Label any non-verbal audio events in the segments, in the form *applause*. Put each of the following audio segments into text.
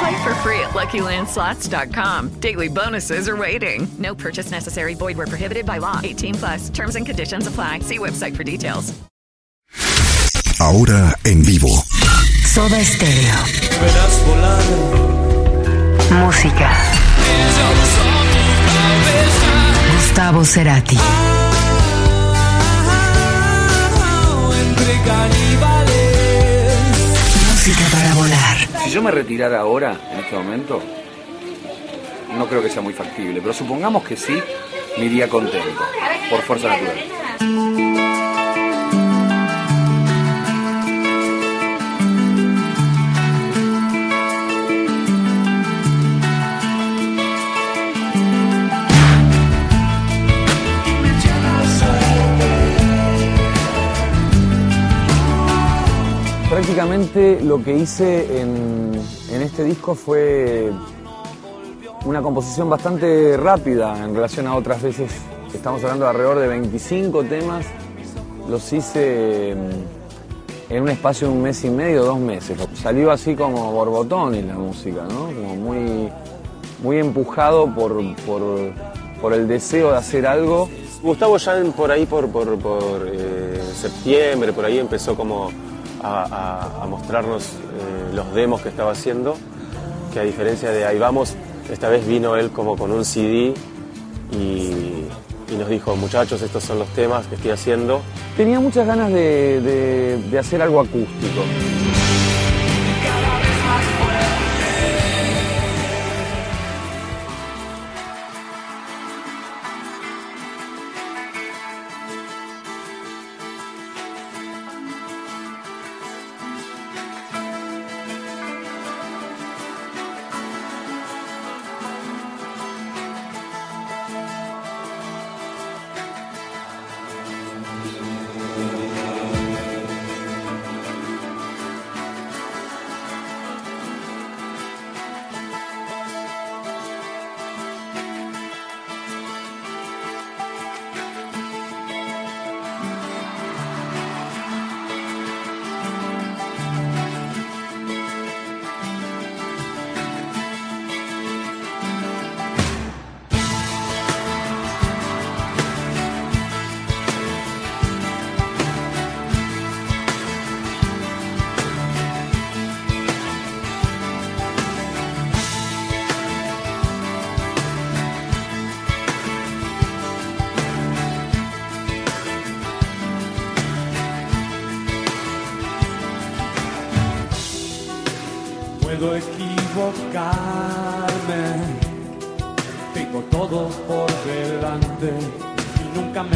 Play for free at LuckyLandSlots.com. Daily bonuses are waiting. No purchase necessary. Void were prohibited by law. 18 plus. Terms and conditions apply. See website for details. Ahora en vivo. Soda Stereo. Música. Gustavo Cerati. Música para volar. Si yo me retirara ahora, en este momento, no creo que sea muy factible, pero supongamos que sí, me iría contento, por fuerza natural. Prácticamente lo que hice en, en este disco fue una composición bastante rápida en relación a otras veces. Estamos hablando de alrededor de 25 temas. Los hice mm, en un espacio de un mes y medio, dos meses. Salió así como borbotón en la música, ¿no? Como muy, muy empujado por, por, por el deseo de hacer algo. Gustavo ya por ahí, por, por, por, eh, septiembre, por ahí empezó como a, mostrarnos eh, los demos que estaba haciendo, que a diferencia de Ahí Vamos, esta vez vino él como con un CD y, nos dijo, muchachos, estos son los temas que estoy haciendo. Tenía muchas ganas de hacer algo acústico.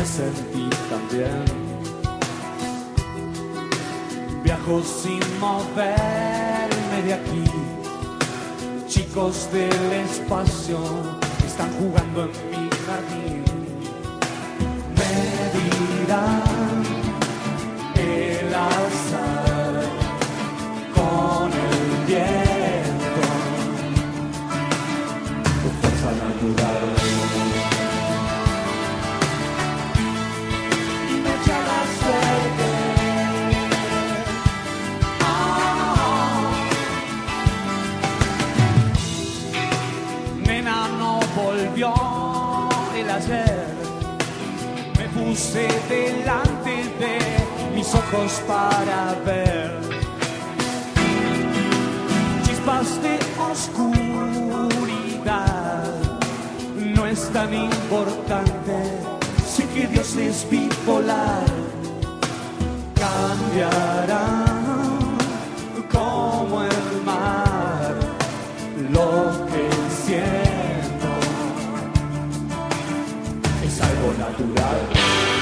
Sentí tan bien. Viajo sin moverme de aquí, chicos del espacio están jugando en mi jardín. Me dirán es algo natural.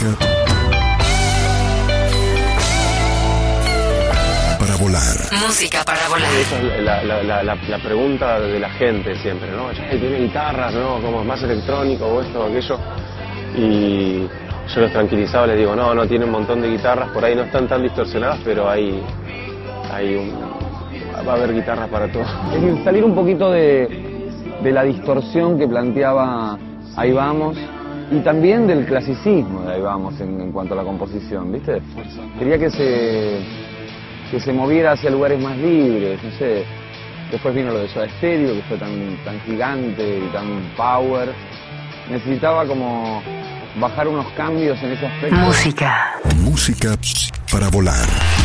Música para volar. Música para volar. Esa es la, la- la- la- la pregunta de la gente siempre, ¿no? Tiene guitarras, ¿no? Como más electrónico o esto o aquello. Y yo los tranquilizaba, les digo, no, no, tiene un montón de guitarras, por ahí no están tan distorsionadas, pero hay, hay un, va a haber guitarras para todo. Es decir, salir un poquito de, de la distorsión que planteaba Ahí vamos y también del clasicismo de Ahí vamos en, en cuanto a la composición, ¿viste? Quería que se, que se moviera hacia lugares más libres, no sé. Después vino lo de Soda Stereo, que fue tan, tan gigante y tan power. Necesitaba como bajar unos cambios en ese aspecto. Música. Música para volar.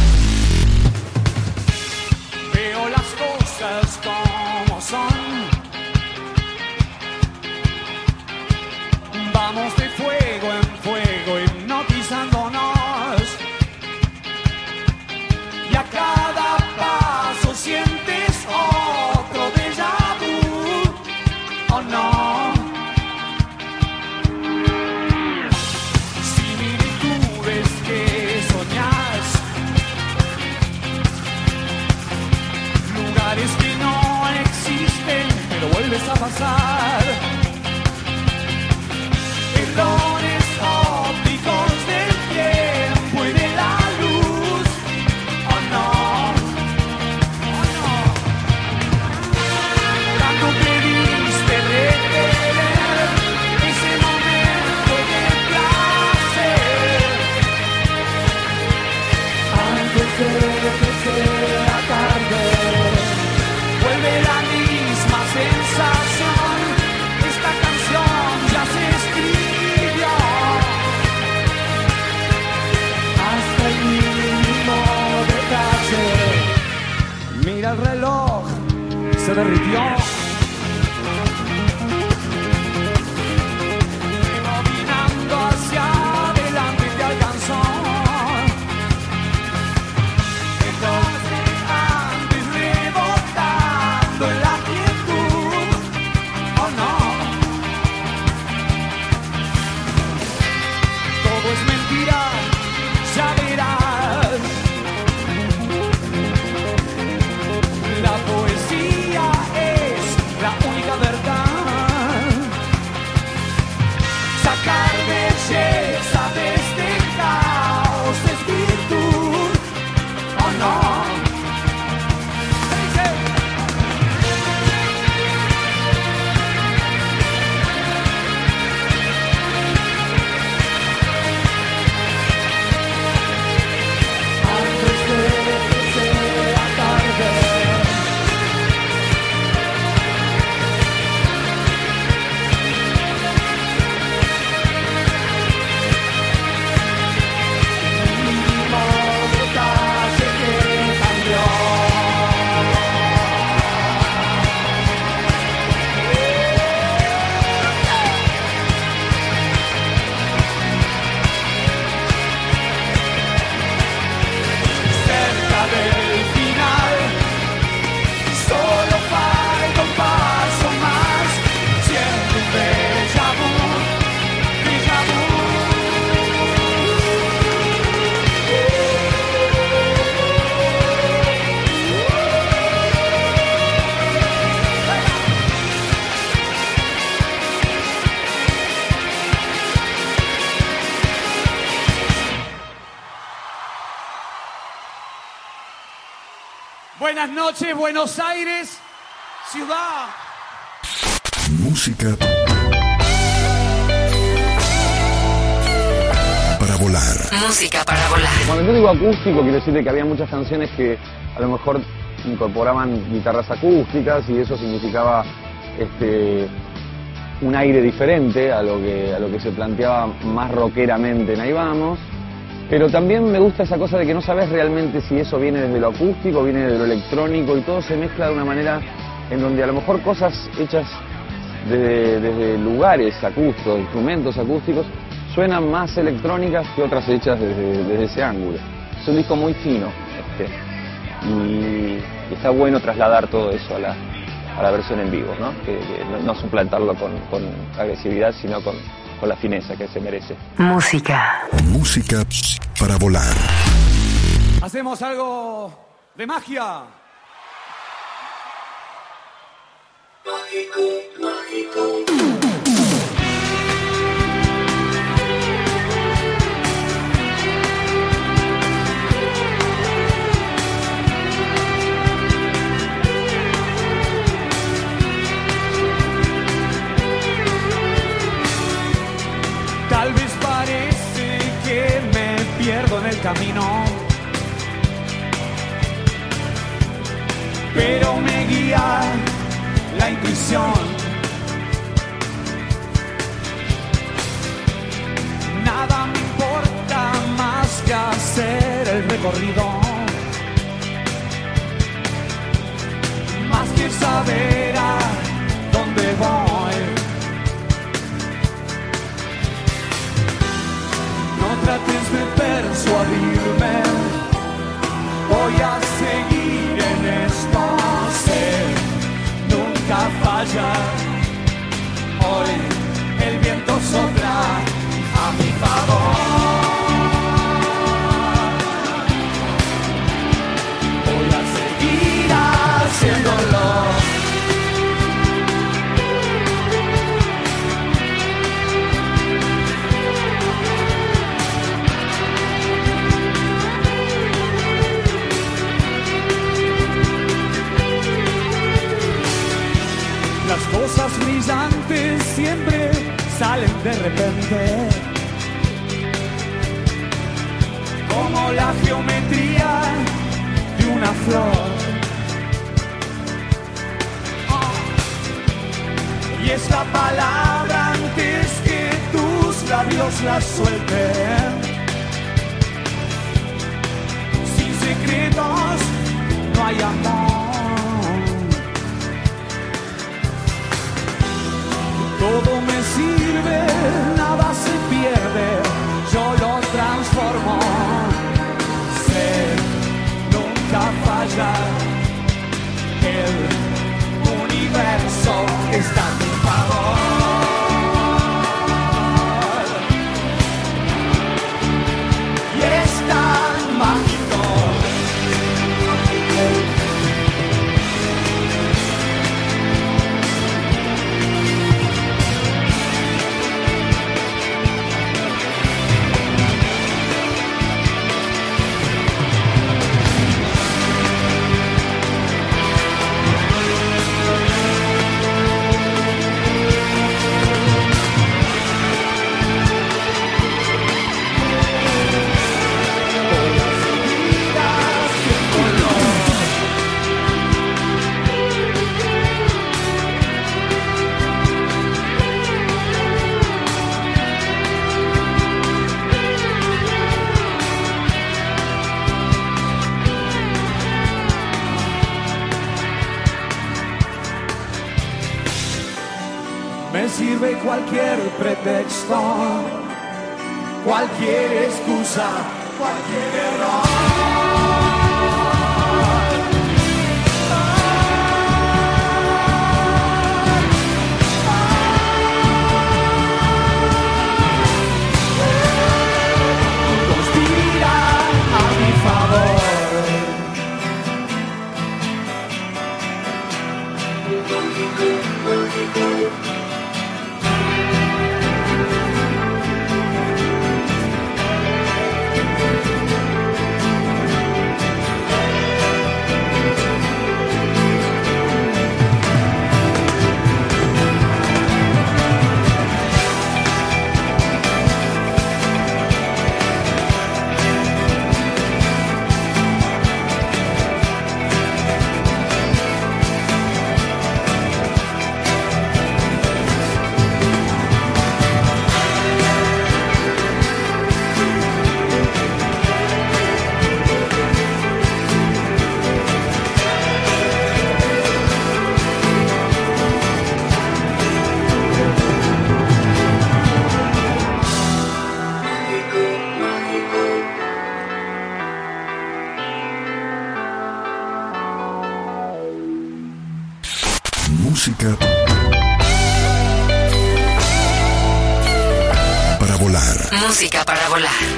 Pero vuelves a pasar. Se derritió. Noches, Buenos Aires, ciudad. Música para volar. Música para volar. Cuando yo digo acústico, quiero decirte que había muchas canciones que a lo mejor incorporaban guitarras acústicas y eso significaba este, un aire diferente a lo, que, a lo que se planteaba más rockeramente en Ahí Vamos. Pero también me gusta esa cosa de que no sabes realmente si eso viene desde lo acústico, viene de lo electrónico y todo se mezcla de una manera en donde a lo mejor cosas hechas desde, desde lugares acústicos, instrumentos acústicos, suenan más electrónicas que otras hechas desde, desde ese ángulo. Es un disco muy fino este, y, y está bueno trasladar todo eso a la, a la versión en vivo, ¿no? Que, que no, no suplantarlo con, con agresividad, sino con, con la fineza que se merece. Música. Música para volar. Hacemos algo de magia. Tal camino. Pero me guía la intuición. Nada me importa más que hacer el recorrido. Más que saber a dónde voy. Trates de persuadirme, voy a seguir en esto, sé, nunca falla. Hoy el viento sopla a mi favor. De repente. Como la geometría de una flor. Y es la palabra antes que tus labios la suelten. Sin secretos no hay amor. Todo me sirve, nada se pierde, yo lo transformo. Sé nunca falla, el universo está a mi favor.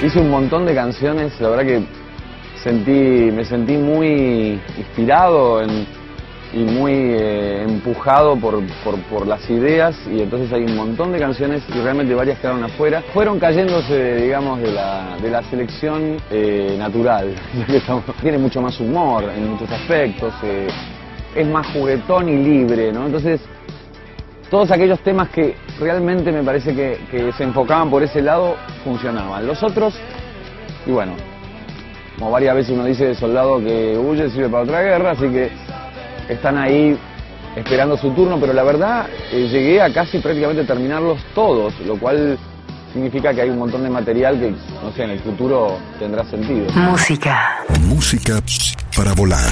Hice un montón de canciones, la verdad que sentí, me sentí muy inspirado y muy eh, empujado por, por- por las ideas y entonces hay un montón de canciones y realmente varias quedaron afuera. Fueron cayéndose, digamos, de la, de la selección eh, natural. *laughs* Tiene mucho más humor en muchos aspectos, eh, es más juguetón y libre, ¿no? Entonces todos aquellos temas que realmente me parece que, que se enfocaban por ese lado funcionaban. Los otros, y bueno, como varias veces uno dice de soldado que huye sirve para otra guerra, así que están ahí esperando su turno, pero la verdad eh, llegué a casi prácticamente terminarlos todos, lo cual significa que hay un montón de material que, no sé, en el futuro tendrá sentido. Música. Música para volar.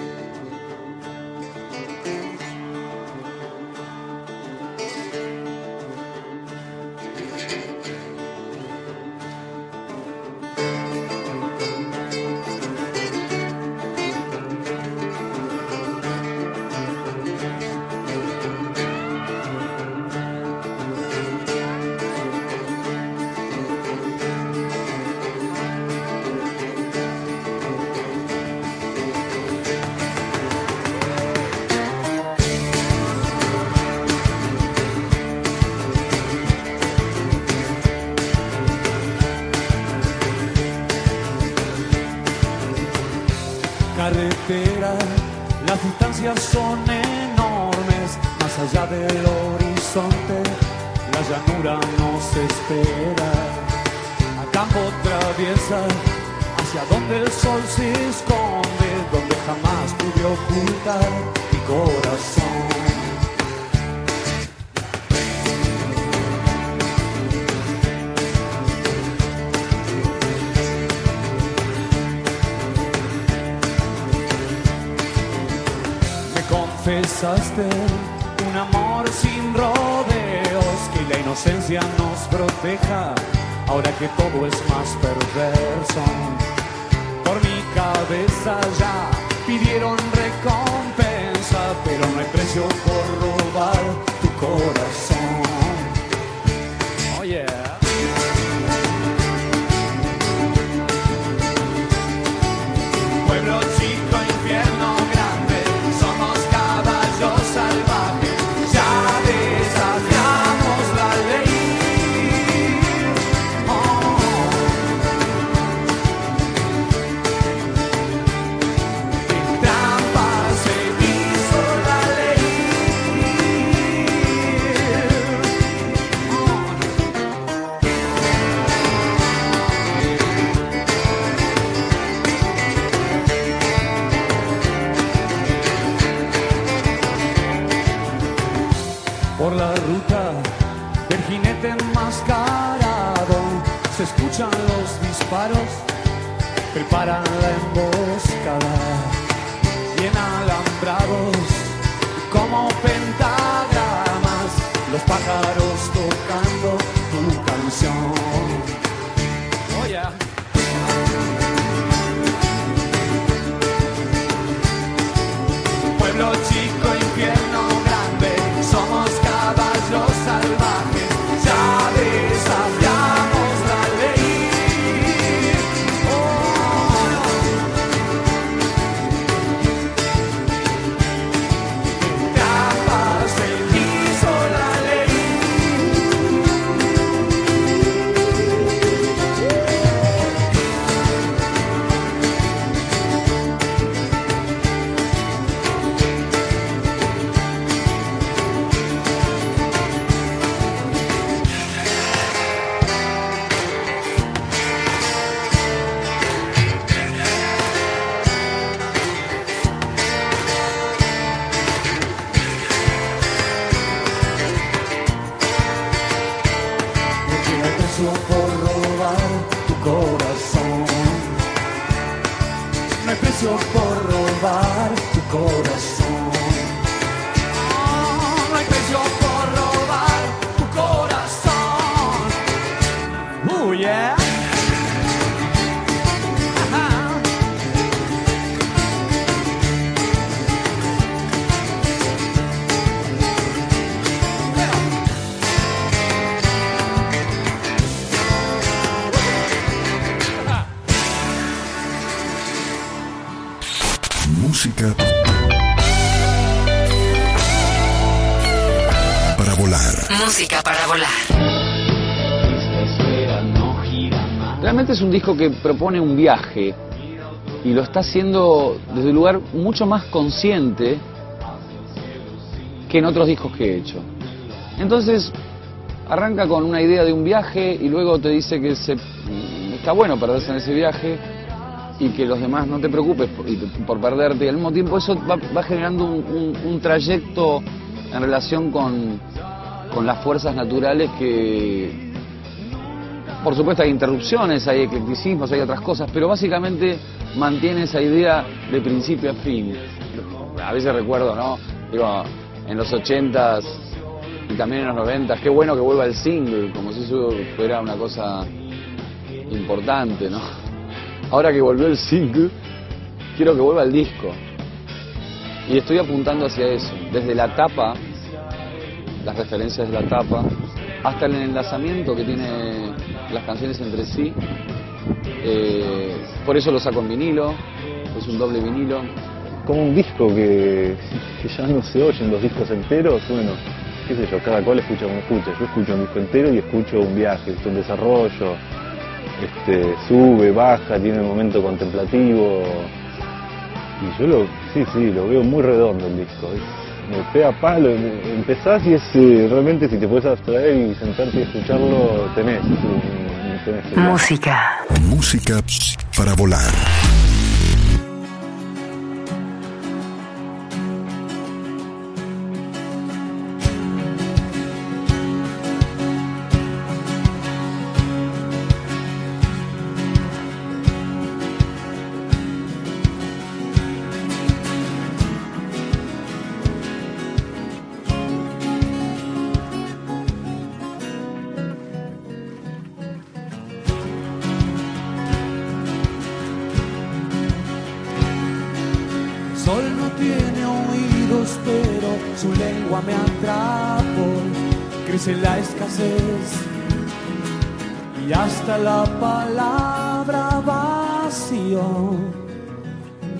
Distancias son enormes, más allá del horizonte, la llanura nos espera. A campo traviesa, hacia donde el sol se esconde, donde jamás pude ocultar mi corazón. Un amor sin rodeos, que la inocencia nos proteja, ahora que todo es más perverso. Por mi cabeza ya pidieron recompensa, pero no hay precio por robar tu corazón. Disparos, preparan la No hay un disco que propone un viaje y lo está haciendo desde un lugar mucho más consciente que en otros discos que he hecho. Entonces, arranca con una idea de un viaje y luego te dice que se, está bueno perderse en ese viaje y que los demás no te preocupes por, perderte. Y al mismo tiempo eso va, generando un, un- un trayecto en relación con, con las fuerzas naturales que, por supuesto hay interrupciones, hay eclecticismos, hay otras cosas, pero básicamente mantiene esa idea de principio a fin. A veces recuerdo, ¿no? Digo, en los 80s y también en los 90 qué bueno que vuelva el single, como si eso fuera una cosa importante, ¿no? Ahora que volvió el single, quiero que vuelva el disco. Y estoy apuntando hacia eso, desde la tapa, las referencias de la tapa, hasta el enlazamiento que tiene las canciones entre sí. Eh, por eso lo saco en vinilo, es un doble vinilo. Como un disco que, que ya no se oyen los discos enteros, bueno, qué sé yo, cada cual escucha como escucha. Yo escucho un disco entero y escucho un viaje, un desarrollo, este, sube, baja, tiene un momento contemplativo. Y yo lo, sí, sí, lo veo muy redondo el disco. Pega palo, em- empezás y es eh, realmente si te puedes abstraer y sentarte y escucharlo, tenés. tenés Música. Música para volar. Crece la escasez. Y hasta la palabra vacío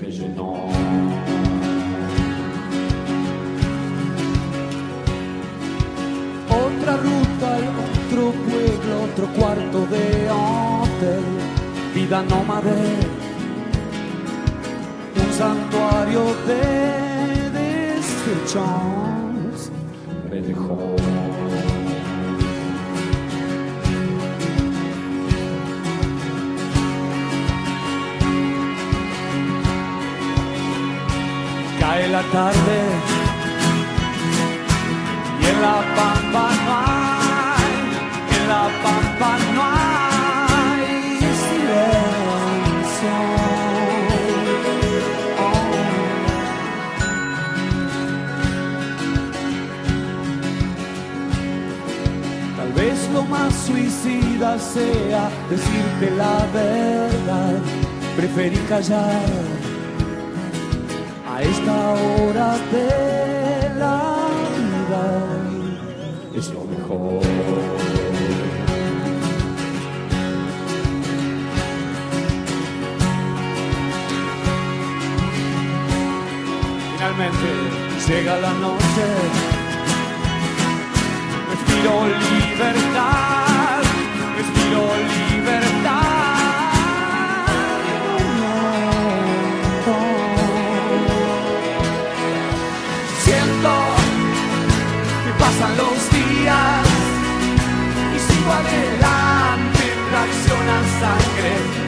me llenó. Otra ruta, otro pueblo, otro cuarto de hotel, vida nómade. Un santuario de desechos tarde y en la pampa no hay, en la pampa no hay silencio. Tal vez lo más suicida sea decirte la verdad. Preferí callar hora de la vida. Es lo mejor. Finalmente llega la noche respiro libertad, respiro libertad. Sangre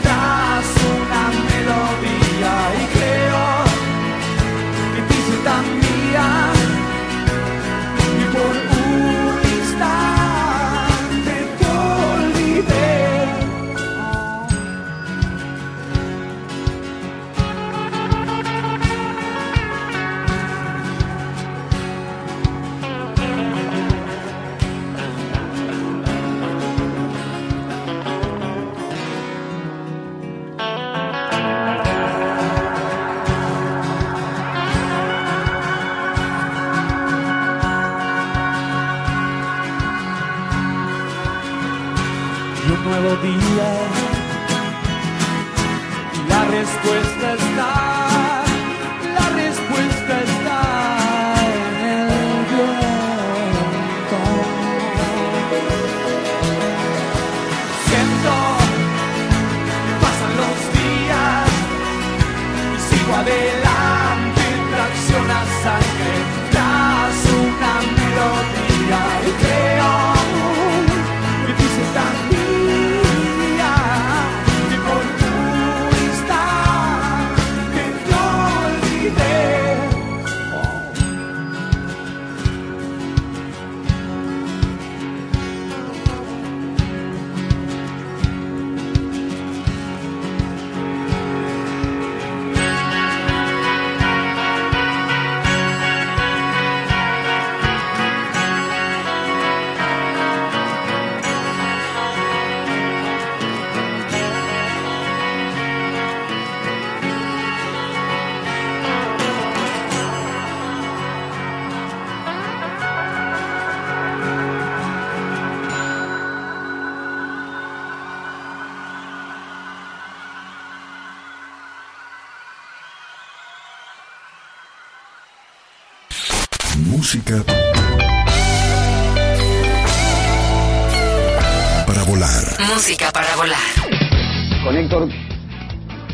Con Héctor,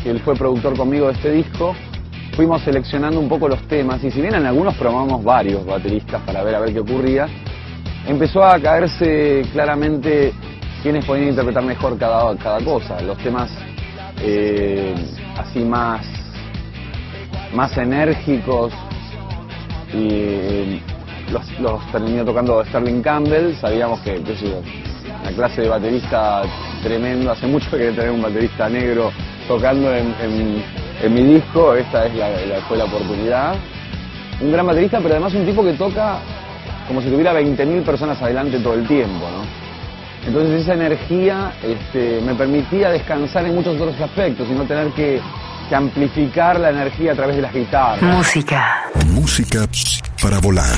que él fue productor conmigo de este disco, fuimos seleccionando un poco los temas y si bien en algunos probamos varios bateristas para ver a ver qué ocurría, empezó a caerse claramente quiénes podían interpretar mejor cada, cada cosa. Los temas eh, así más, más enérgicos y eh, los, los terminó tocando Sterling Campbell, sabíamos que, qué sé yo, una clase de baterista tremendo, hace mucho que quería tener un baterista negro tocando en, en- en mi disco, esta es la, la- fue la oportunidad. Un gran baterista, pero además un tipo que toca como si tuviera 20.000 personas adelante todo el tiempo, ¿no? Entonces esa energía este, me permitía descansar en muchos otros aspectos y no tener que, que amplificar la energía a través de las guitarras. Música. Música para volar.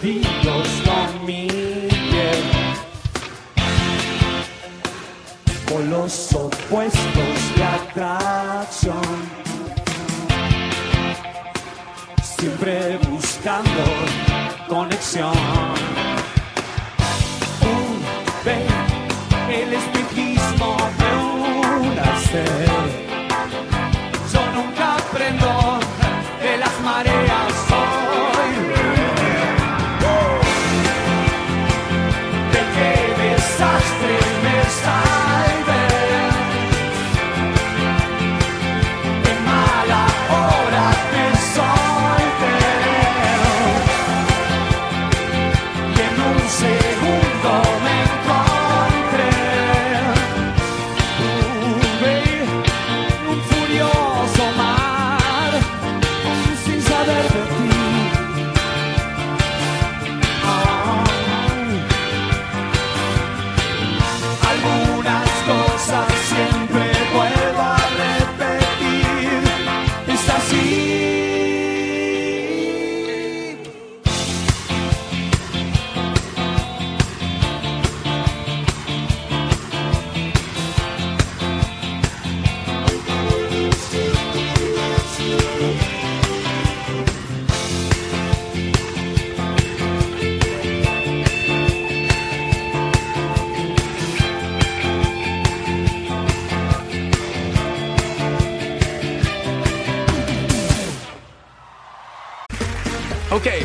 be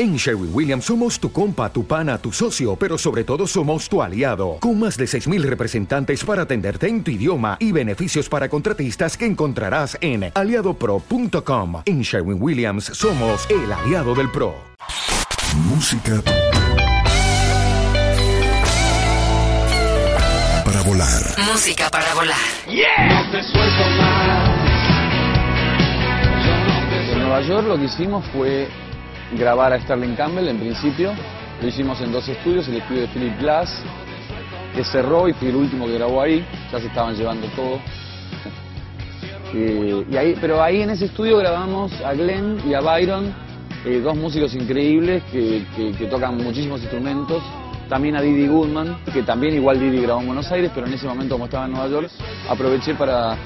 En Sherwin Williams somos tu compa, tu pana, tu socio, pero sobre todo somos tu aliado, con más de 6.000 representantes para atenderte en tu idioma y beneficios para contratistas que encontrarás en aliadopro.com. En Sherwin Williams somos el aliado del PRO. Música para volar. Música para volar. No te suelto más. En Nueva York lo que hicimos fue grabar a Sterling Campbell en principio. Lo hicimos en dos estudios, el estudio de Philip Glass, que cerró y fui el último que grabó ahí. Ya se estaban llevando todo. Eh, pero ahí en ese estudio grabamos a Glenn y a Byron, eh, dos músicos increíbles que, tocan muchísimos instrumentos. También a Didi Goodman, que también igual Didi grabó en Buenos Aires, pero en ese momento como estaba en Nueva York, aproveché para,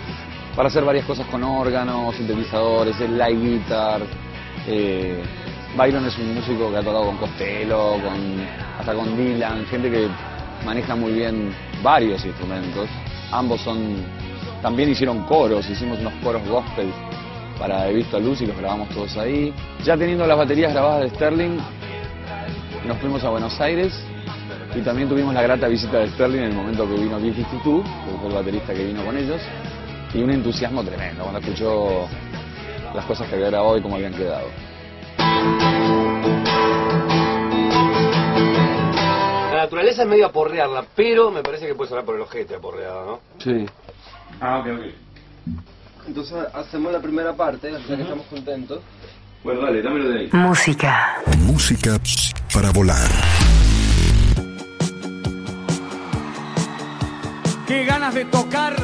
para hacer varias cosas con órganos, sintetizadores, el light guitar. eh, Byron es un músico que ha tocado con Costello, con, hasta con Dylan, gente que maneja muy bien varios instrumentos. Ambos son, también hicieron coros, hicimos unos coros gospel para He visto a Luz y los grabamos todos ahí. Ya teniendo las baterías grabadas de Sterling, nos fuimos a Buenos Aires y también tuvimos la grata visita de Sterling en el momento que vino B-52, que fue el baterista que vino con ellos, y un entusiasmo tremendo cuando escuchó las cosas que había grabado y cómo habían quedado. La naturaleza es medio aporrearla, pero me parece que puede sonar por el ojete aporreada, ¿no? Sí. Ah, ok, ok. Entonces hacemos la primera parte, ya que estamos contentos. Bueno, dale, dámelo de ahí. Música. Música para volar. Qué ganas de tocar.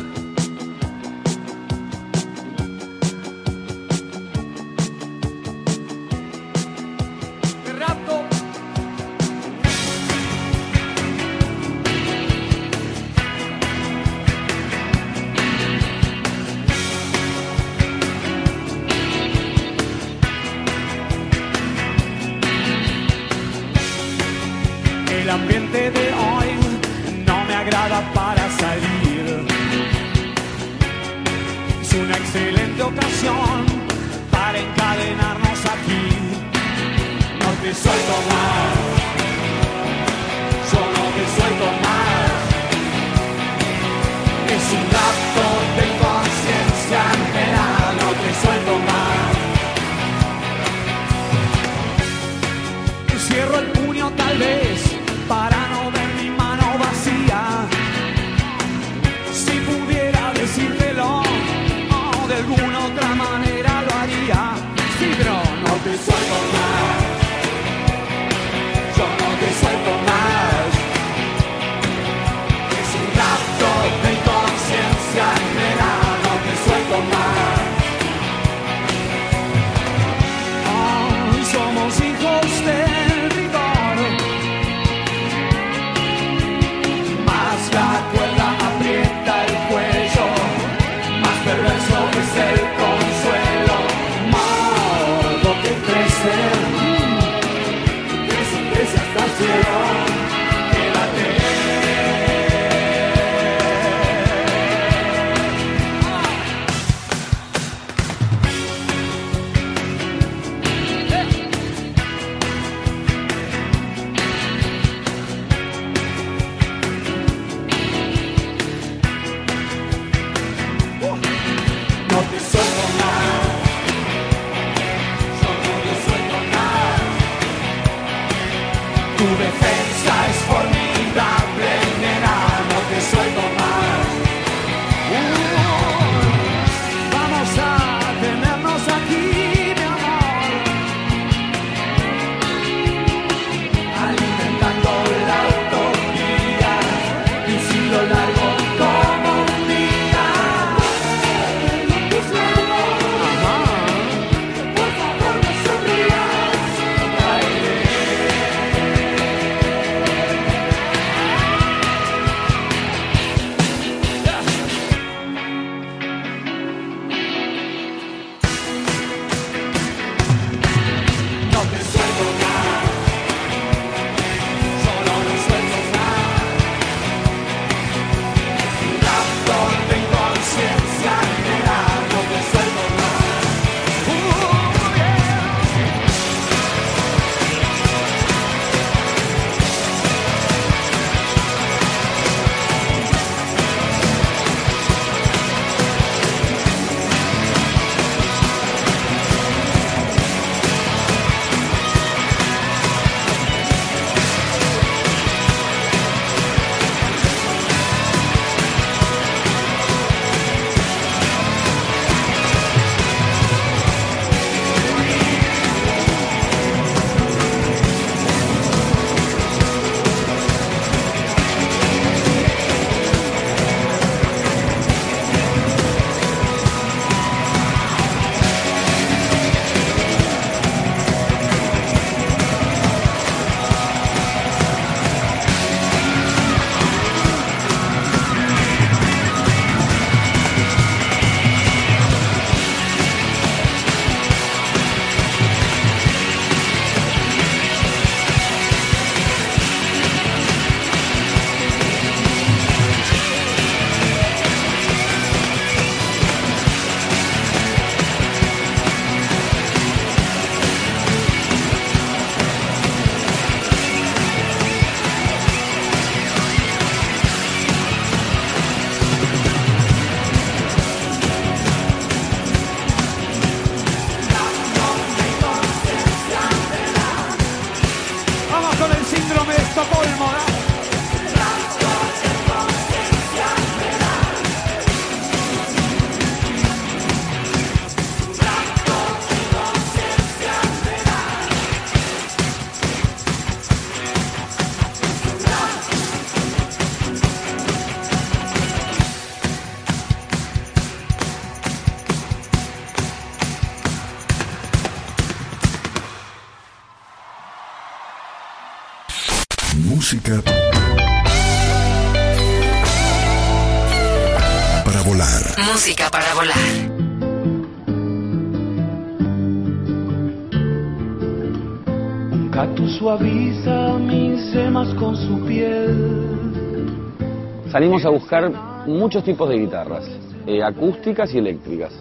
Salimos a buscar muchos tipos de guitarras, eh, acústicas y eléctricas.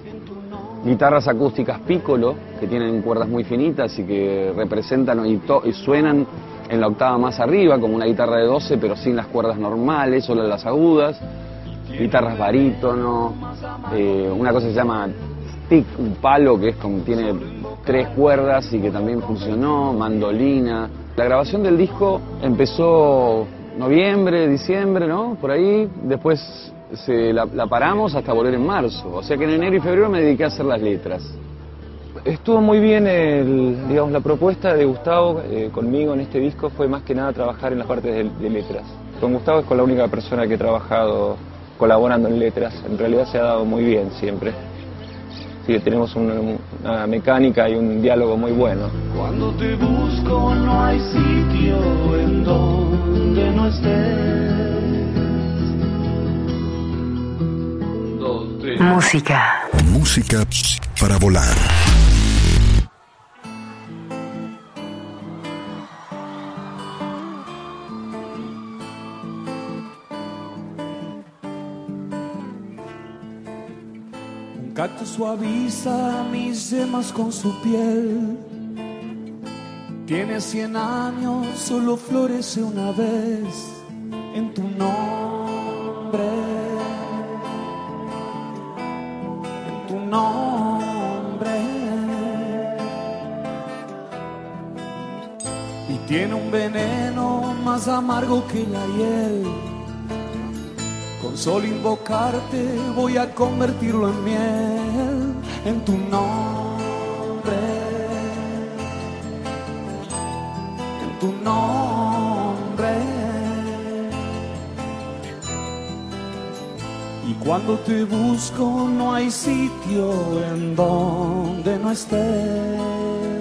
Guitarras acústicas piccolo, que tienen cuerdas muy finitas y que representan y, y suenan en la octava más arriba, como una guitarra de 12, pero sin las cuerdas normales, solo las agudas. Guitarras barítono, eh, una cosa que se llama stick, un palo que es como tiene tres cuerdas y que también funcionó, mandolina. La grabación del disco empezó noviembre, diciembre, ¿no? Por ahí, después se la, la paramos hasta volver en marzo. O sea que en enero y febrero me dediqué a hacer las letras. Estuvo muy bien el, digamos, la propuesta de Gustavo eh, conmigo en este disco fue más que nada trabajar en las partes de, de letras. Con Gustavo es con la única persona que he trabajado colaborando en letras. En realidad se ha dado muy bien siempre. Así que tenemos una, una mecánica y un diálogo muy bueno. Cuando te busco no hay sitio en donde no estés. Música. Música para volar. Cactus suaviza mis yemas con su piel. Tiene cien años, solo florece una vez en tu nombre. En tu nombre. Y tiene un veneno más amargo que la hiel. Solo invocarte voy a convertirlo en miel en tu nombre. En tu nombre. Y cuando te busco no hay sitio en donde no estés.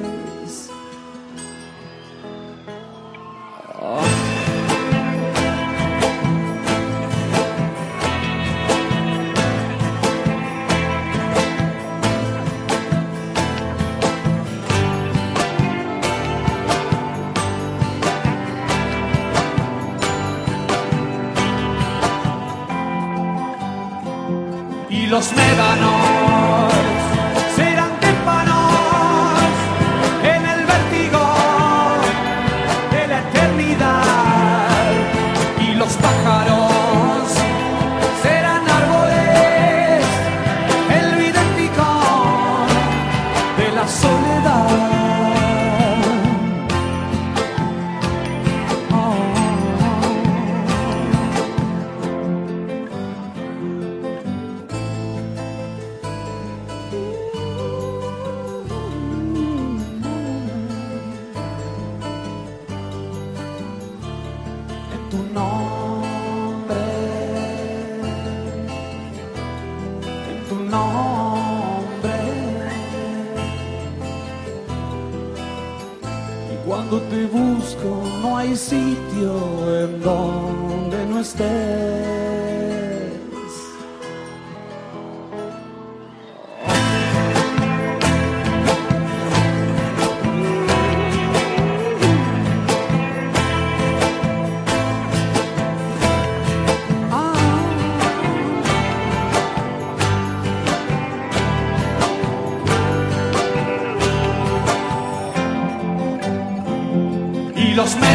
Los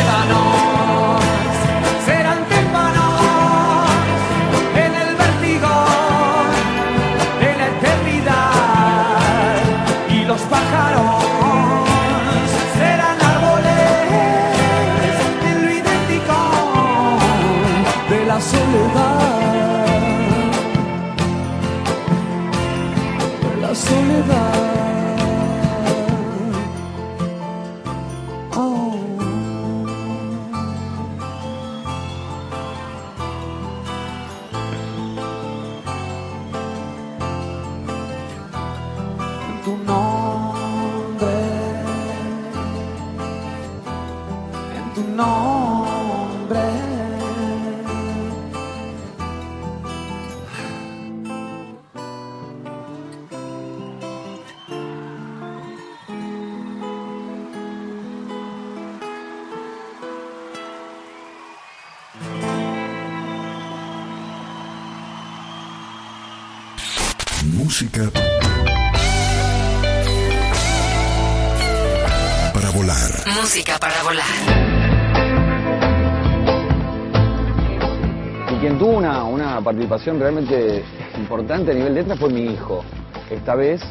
Y quien tuvo una, una participación realmente importante a nivel letra fue mi hijo. Esta vez,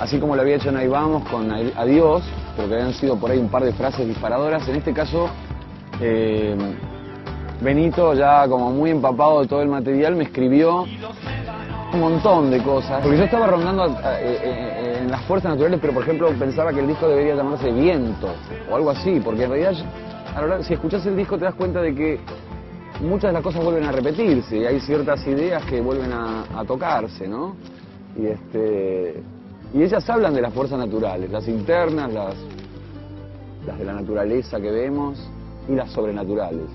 así como lo había hecho en Ahí Vamos con Adiós, pero que habían sido por ahí un par de frases disparadoras, en este caso, eh, Benito, ya como muy empapado de todo el material, me escribió un montón de cosas. Porque yo estaba rondando eh, eh, en las fuerzas naturales, pero por ejemplo pensaba que el disco debería llamarse Viento o algo así, porque en realidad, a la hora- si escuchas el disco te das cuenta de que muchas de las cosas vuelven a repetirse y hay ciertas ideas que vuelven a, a tocarse, ¿no? Y este y ellas hablan de las fuerzas naturales, las internas, las, las de la naturaleza que vemos y las sobrenaturales.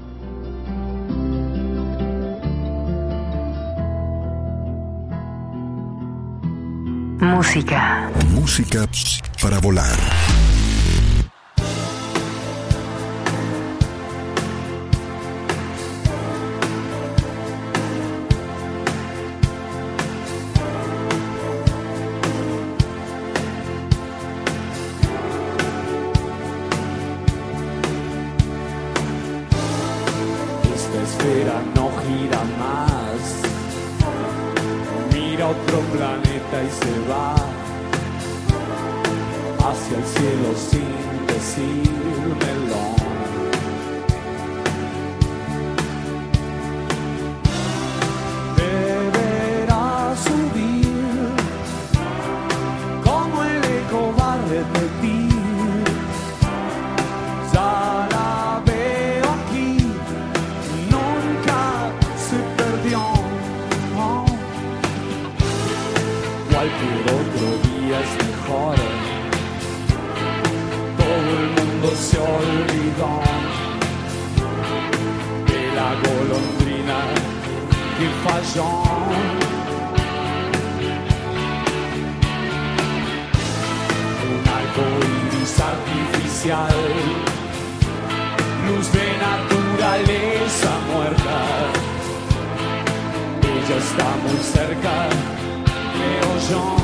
Música. Música para volar. Esta esfera no gira más. Mira otro planeta y se va hacia el cielo sin decírmelo. Deberá subir como el eco va a repetir. De la golondrina que falló. Un arco iris artificial luz de naturaleza muerta. Ella está muy cerca, creo yo.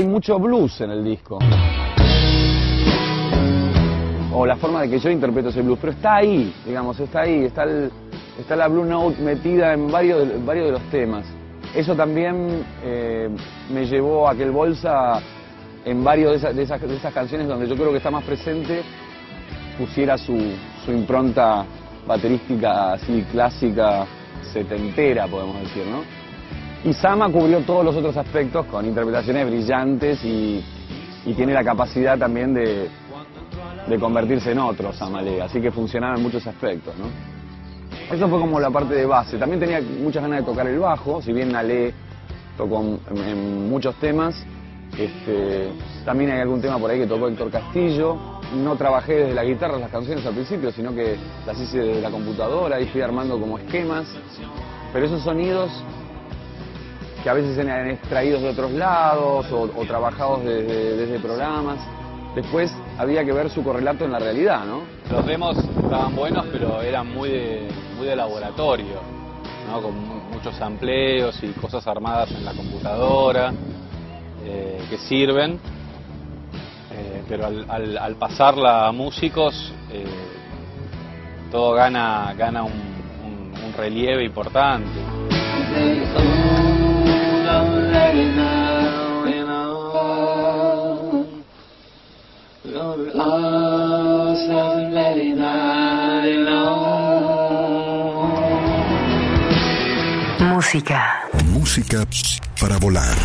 Hay mucho blues en el disco. O la forma de que yo interpreto ese blues, pero está ahí, digamos, está ahí, está, el- está la blue note metida en varios de, varios de los temas. Eso también eh, me llevó a que el Bolsa, en varios de, esas- de esas, de esas canciones donde yo creo que está más presente, pusiera su, su impronta baterística así clásica, setentera, podemos decir, ¿no? Y Sama cubrió todos los otros aspectos con interpretaciones brillantes y, tiene la capacidad también de, convertirse en otro Samale, así que funcionaba en muchos aspectos, ¿no? Eso fue como la parte de base. También tenía muchas ganas de tocar el bajo, si bien Ale tocó en, en muchos temas. Este, también hay algún tema por ahí que tocó Héctor Castillo. No trabajé desde la guitarra las canciones al principio, sino que las hice desde la computadora y fui armando como esquemas. Pero esos sonidos que a veces eran extraídos de otros lados o, trabajados desde, programas, después había que ver su correlato en la realidad, ¿no? Los demos estaban buenos, pero eran muy de, muy de laboratorio, ¿no? con mu- muchos sampleos y cosas armadas en la computadora eh, que sirven, eh, pero al pasarla a músicos eh, todo gana, gana un, un- un relieve importante. Música. Música para volar.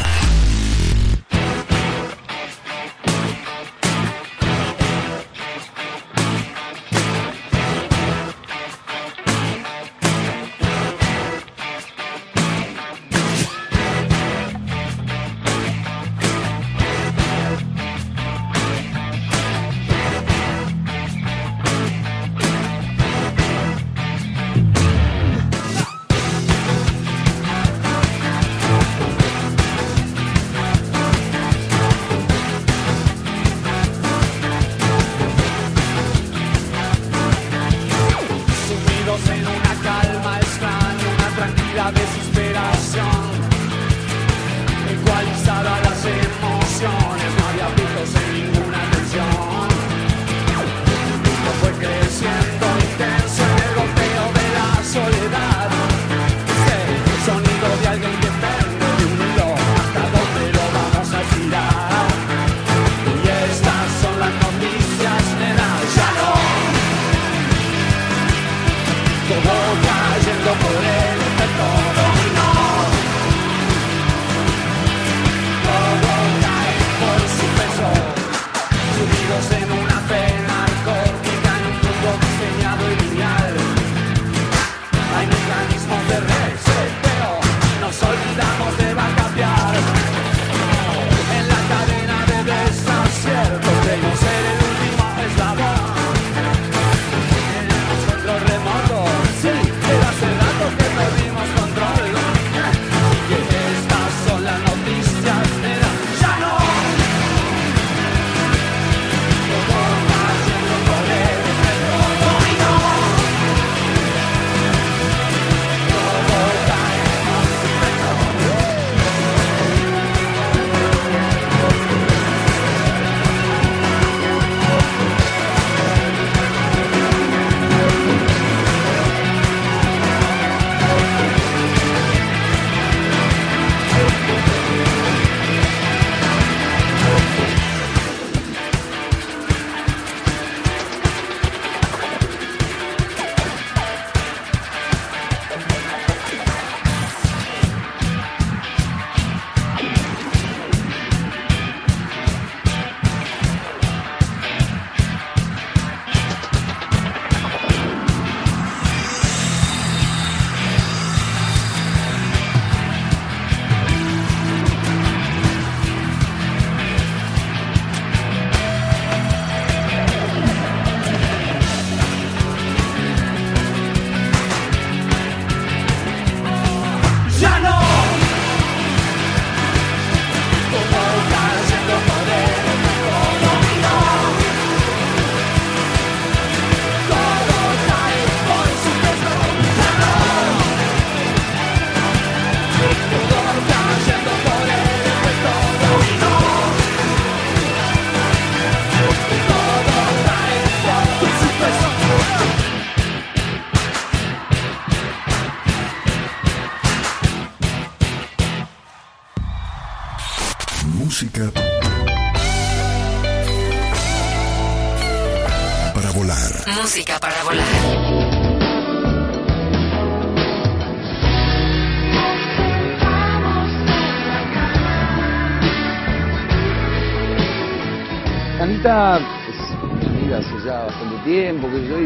Tiempo, que yo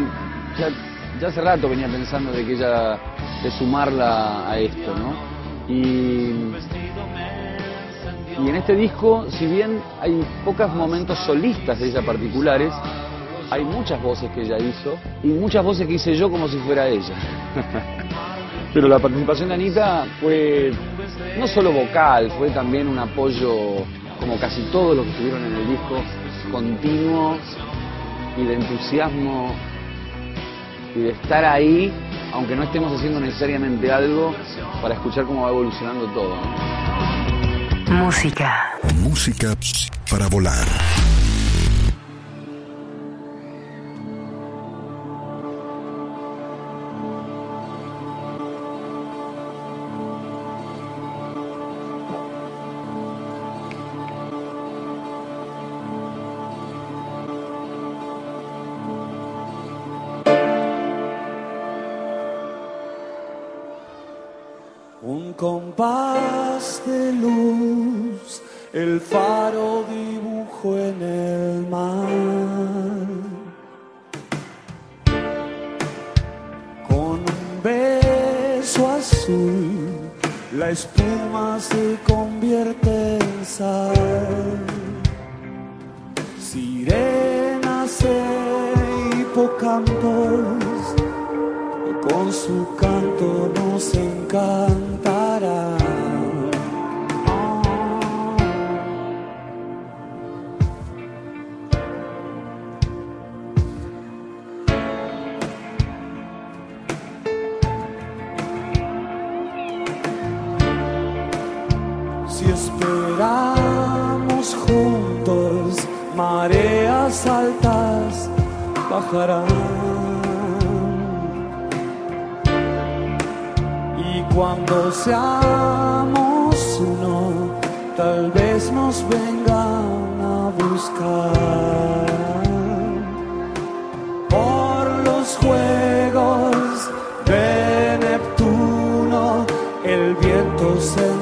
ya hace rato venía pensando de que ella, de sumarla a esto, ¿no? Y, y en este disco, si bien hay pocos momentos solistas de ella particulares, hay muchas voces que ella hizo y muchas voces que hice yo como si fuera ella. *laughs* Pero la participación de Anita fue no solo vocal, fue también un apoyo, como casi todos los que estuvieron en el disco, continuo y de entusiasmo y de estar ahí, aunque no estemos haciendo necesariamente algo, para escuchar cómo va evolucionando todo. ¿no? Música. Música para volar. Un compás de luz, el faro dibujo en el mar. Con un beso azul, la espuma se convierte en sal. Sirenas e hipocampos con su canto nos encantará. Y cuando seamos uno, tal vez nos vengan a buscar. Por los juegos de Neptuno, el viento se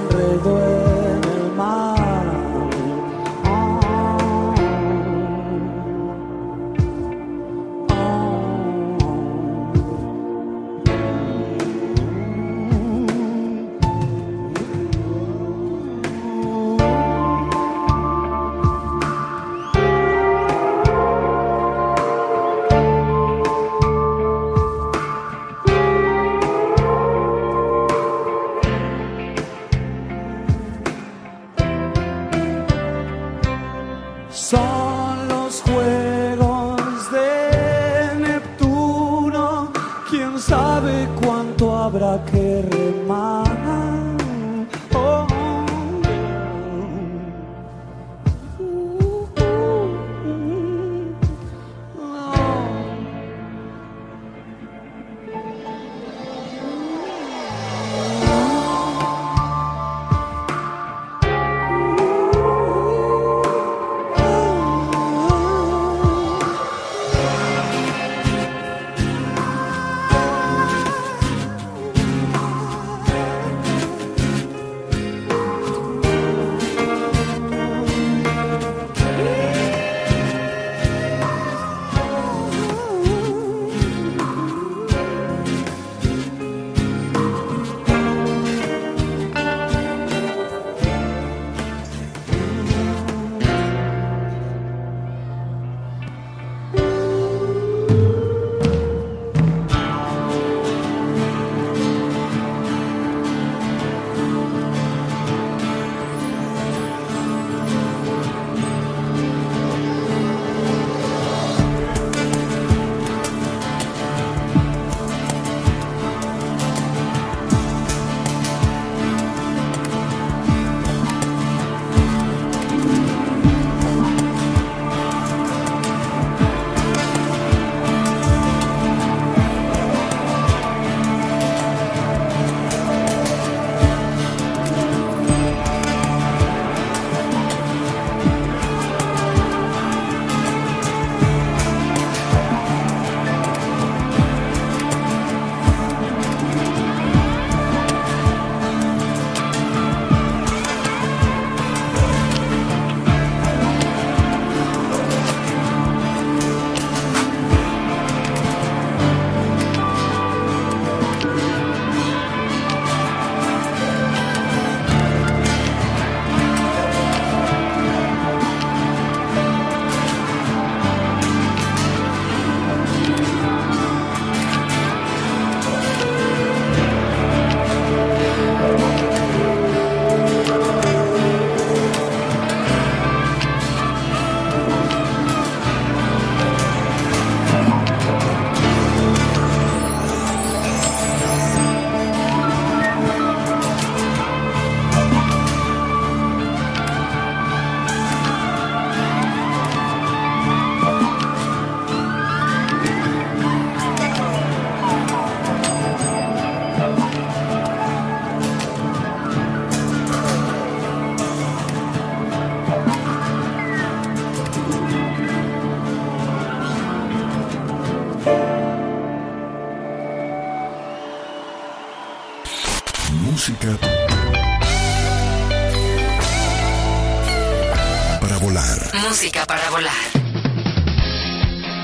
Música para volar.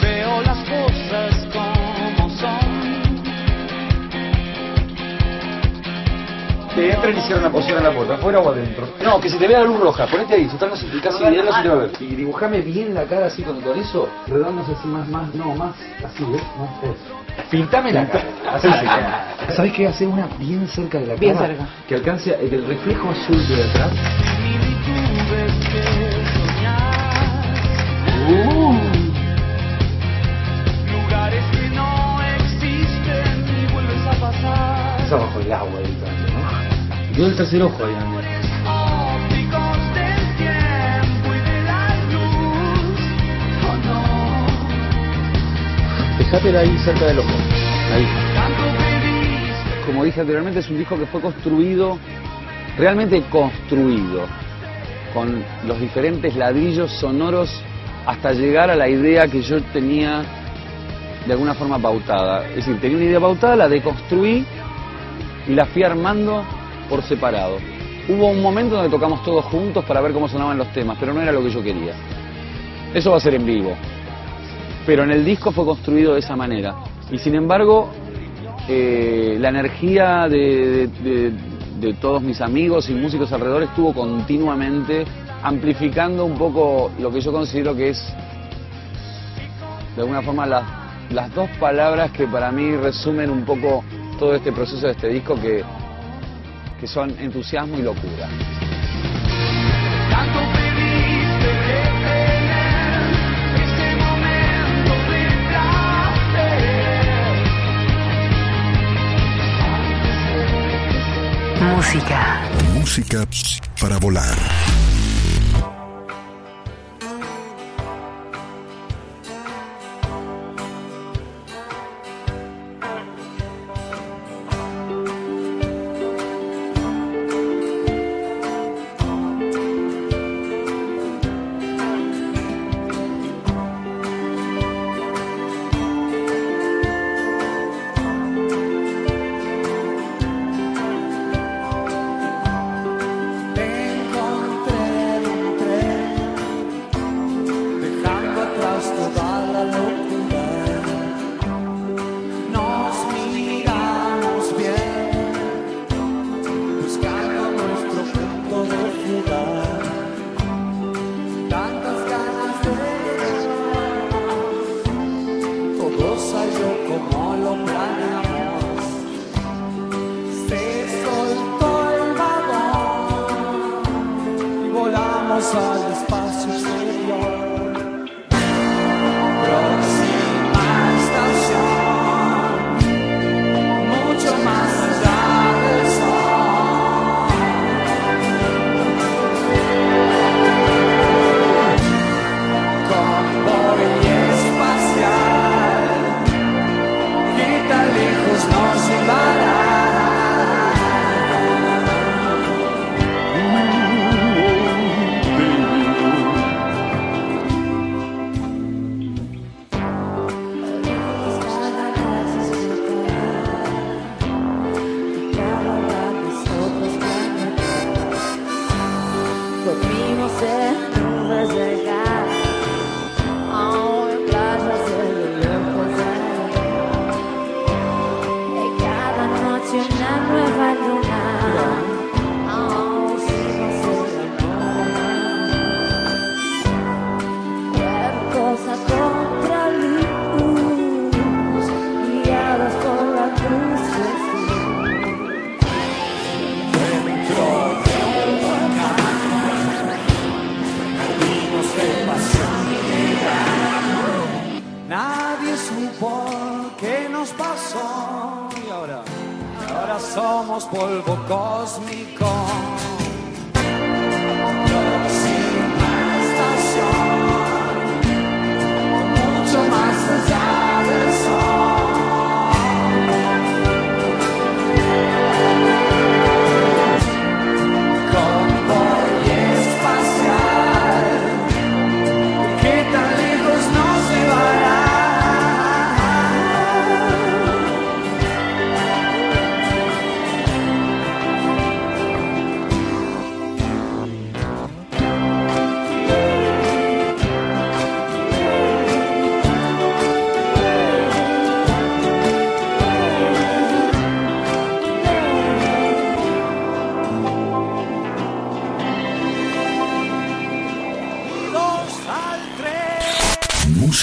Veo las cosas como son. Que entren y cierren la posición en la puerta, afuera o adentro. No, que se te vea la luz roja, ponete ahí, total no se- casi bien no se te va a ver. Y dibujame bien la cara así con, con eso, redondos así más, más, no, más así, ¿ves? Más eso. Pintame la cara. Así se *laughs* ¿Sabes qué? Hacer una bien cerca de la Bien cara. cerca. Que alcance el, el reflejo azul de atrás. Lugares que no existen y vuelves a pasar. Es abajo del agua ¿no? Y todo el tercer ojo ahí, Dejátela ahí cerca del ojo. Ahí. Como dije anteriormente, es un disco que fue construido, realmente construido, con los diferentes ladrillos sonoros hasta llegar a la idea que yo tenía de alguna forma pautada. Es decir, tenía una idea pautada, la deconstruí y la fui armando por separado. Hubo un momento donde tocamos todos juntos para ver cómo sonaban los temas, pero no era lo que yo quería. Eso va a ser en vivo. Pero en el disco fue construido de esa manera. Y sin embargo, eh, la energía de, de- todos mis amigos y músicos alrededor estuvo continuamente amplificando un poco lo que yo considero que es, de alguna forma, las, las dos palabras que para mí resumen un poco todo este proceso de este disco, que, que son entusiasmo y locura. Este. Música. Música para volar.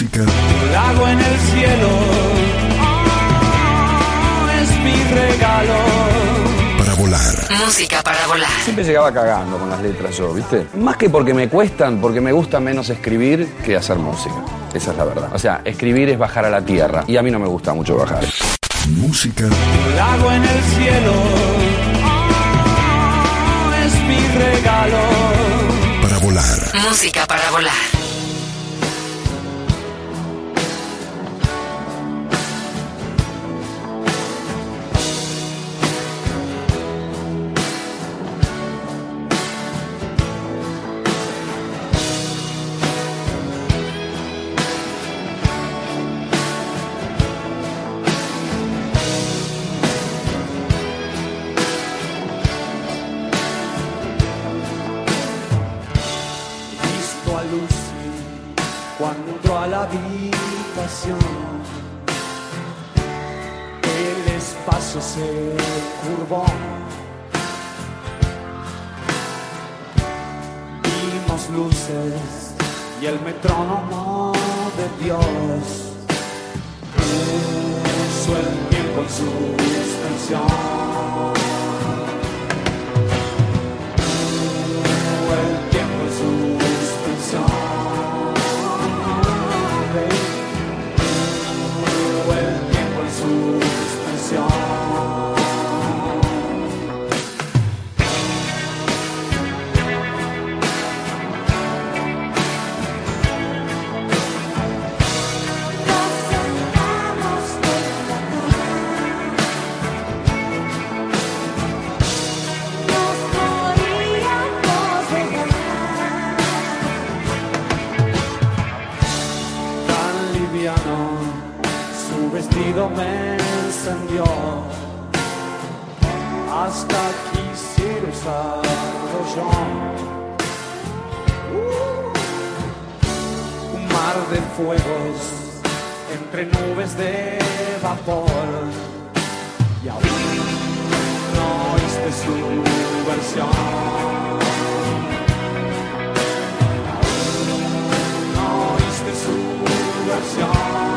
música. Lago en el cielo ah, es mi regalo. Para volar. Música para volar. Siempre llegaba cagando con las letras yo, ¿viste? Más que porque me cuestan, porque me gusta menos escribir que hacer música. Esa es la verdad. O sea, escribir es bajar a la tierra y a mí no me gusta mucho bajar. Música. Lago en el cielo ah, es mi regalo. Para volar. Música para volar. Versión.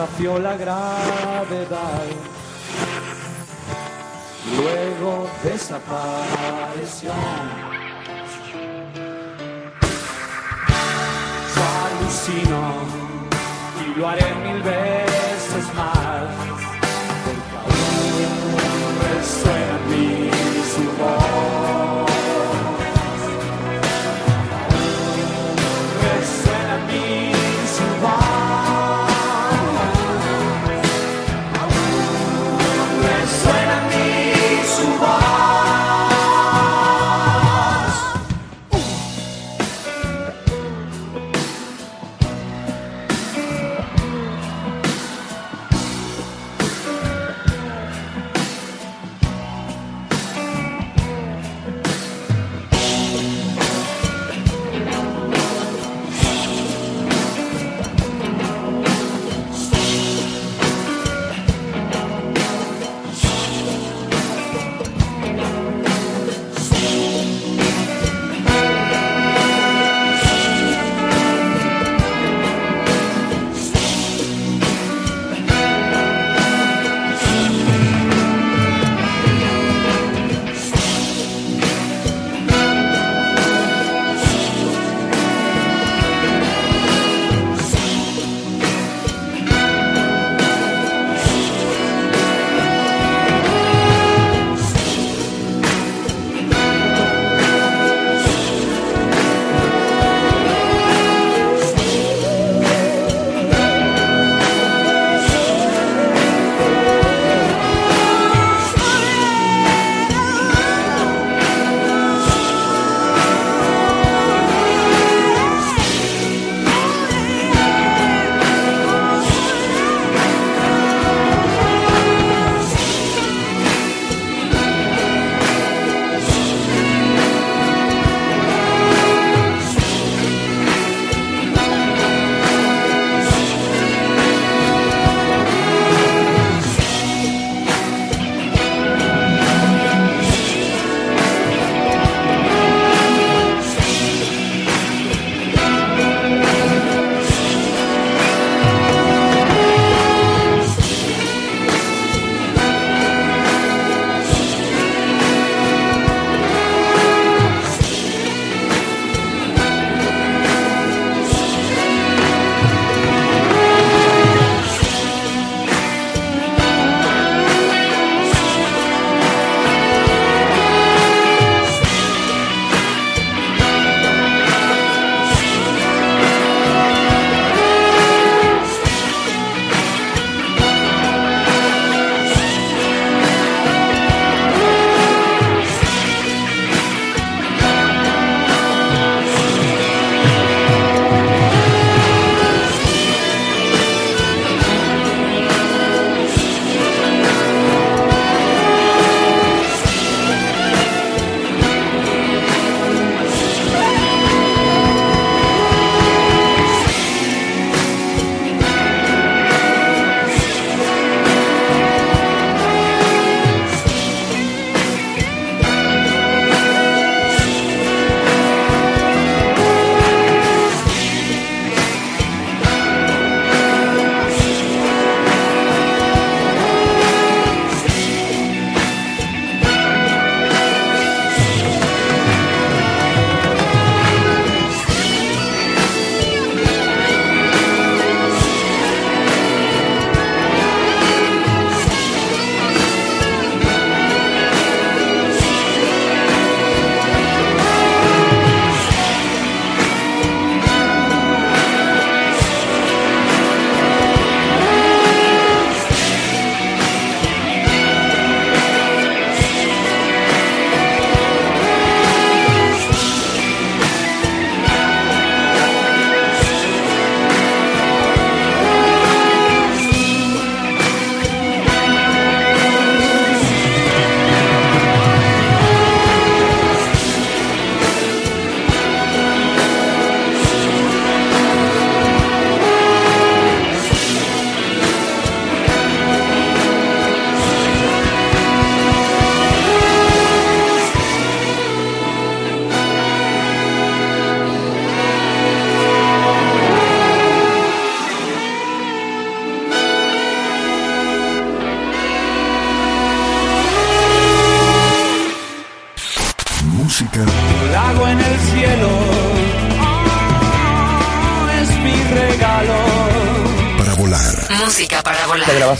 Desafió la gravedad. Luego desapareció. Yo alucino y lo haré mil veces más. Porque aún resuena en mí.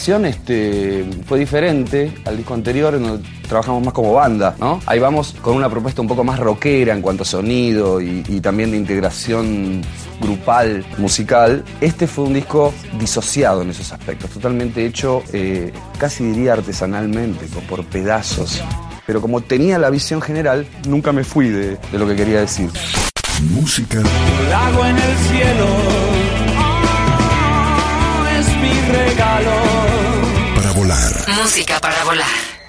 Grabación este, fue diferente al disco anterior, en donde trabajamos más como banda, ¿no? Ahí vamos con una propuesta un poco más rockera en cuanto a sonido y, y también de integración grupal, musical. Este fue un disco disociado en esos aspectos, totalmente hecho, eh, casi diría artesanalmente, por pedazos. Pero como tenía la visión general, nunca me fui de, de lo que quería decir. Música Lago en el cielo. Oh, es mi regalo. Volar. Música para volar.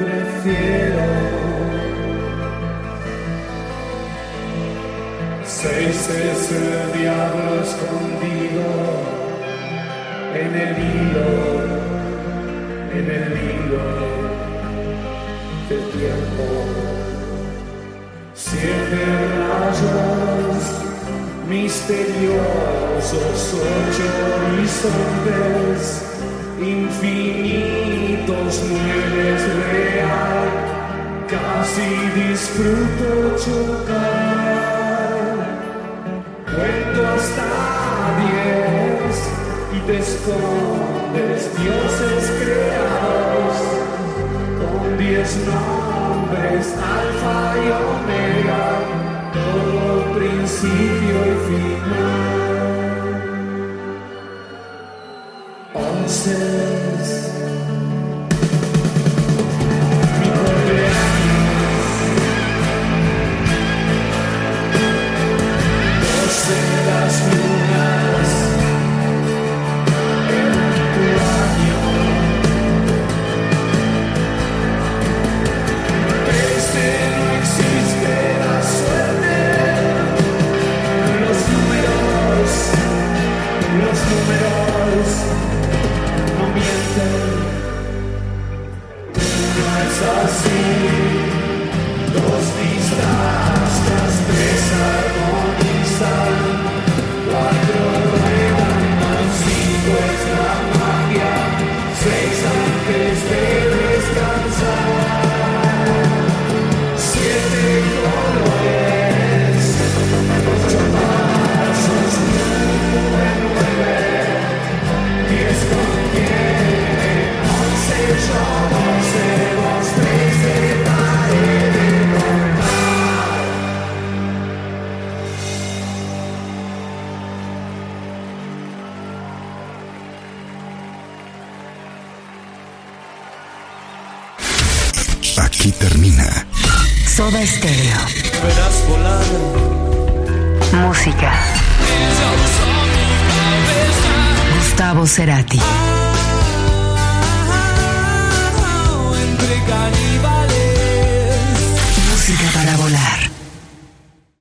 Prefiero. Seis es el diablo escondido en el hilo en el hilo del tiempo. Siete rayos misteriosos, ocho horizontes infinitos, es real. Casi disfruto chocar. Cuento hasta diez y te escondes, dioses creados, con diez nombres, alfa y omega, todo principio y final. promises.